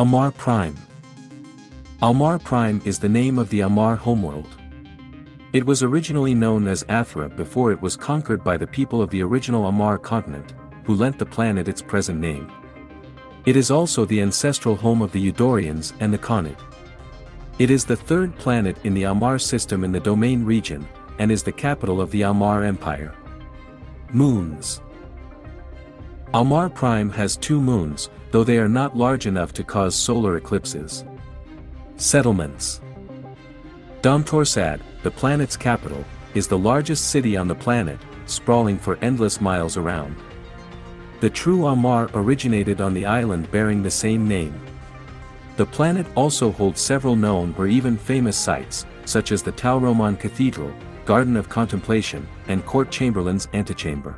Amarr Prime Amarr Prime is the name of the Amarr homeworld. It was originally known as Athra before it was conquered by the people of the original Amarr continent, who lent the planet its present name. It is also the ancestral home of the Udorians and the Khanid. It is the third planet in the Amarr system in the Domain region, and is the capital of the Amarr Empire. Moons Amarr Prime has two moons, though they are not large enough to cause solar eclipses. Settlements Dam-Torsad, the planet's capital, is the largest city on the planet, sprawling for endless miles around. The true Amarr originated on the island bearing the same name. The planet also holds several known or even famous sites, such as the Tauromon Cathedral, Garden of Contemplation, and Court Chamberlain's antechamber.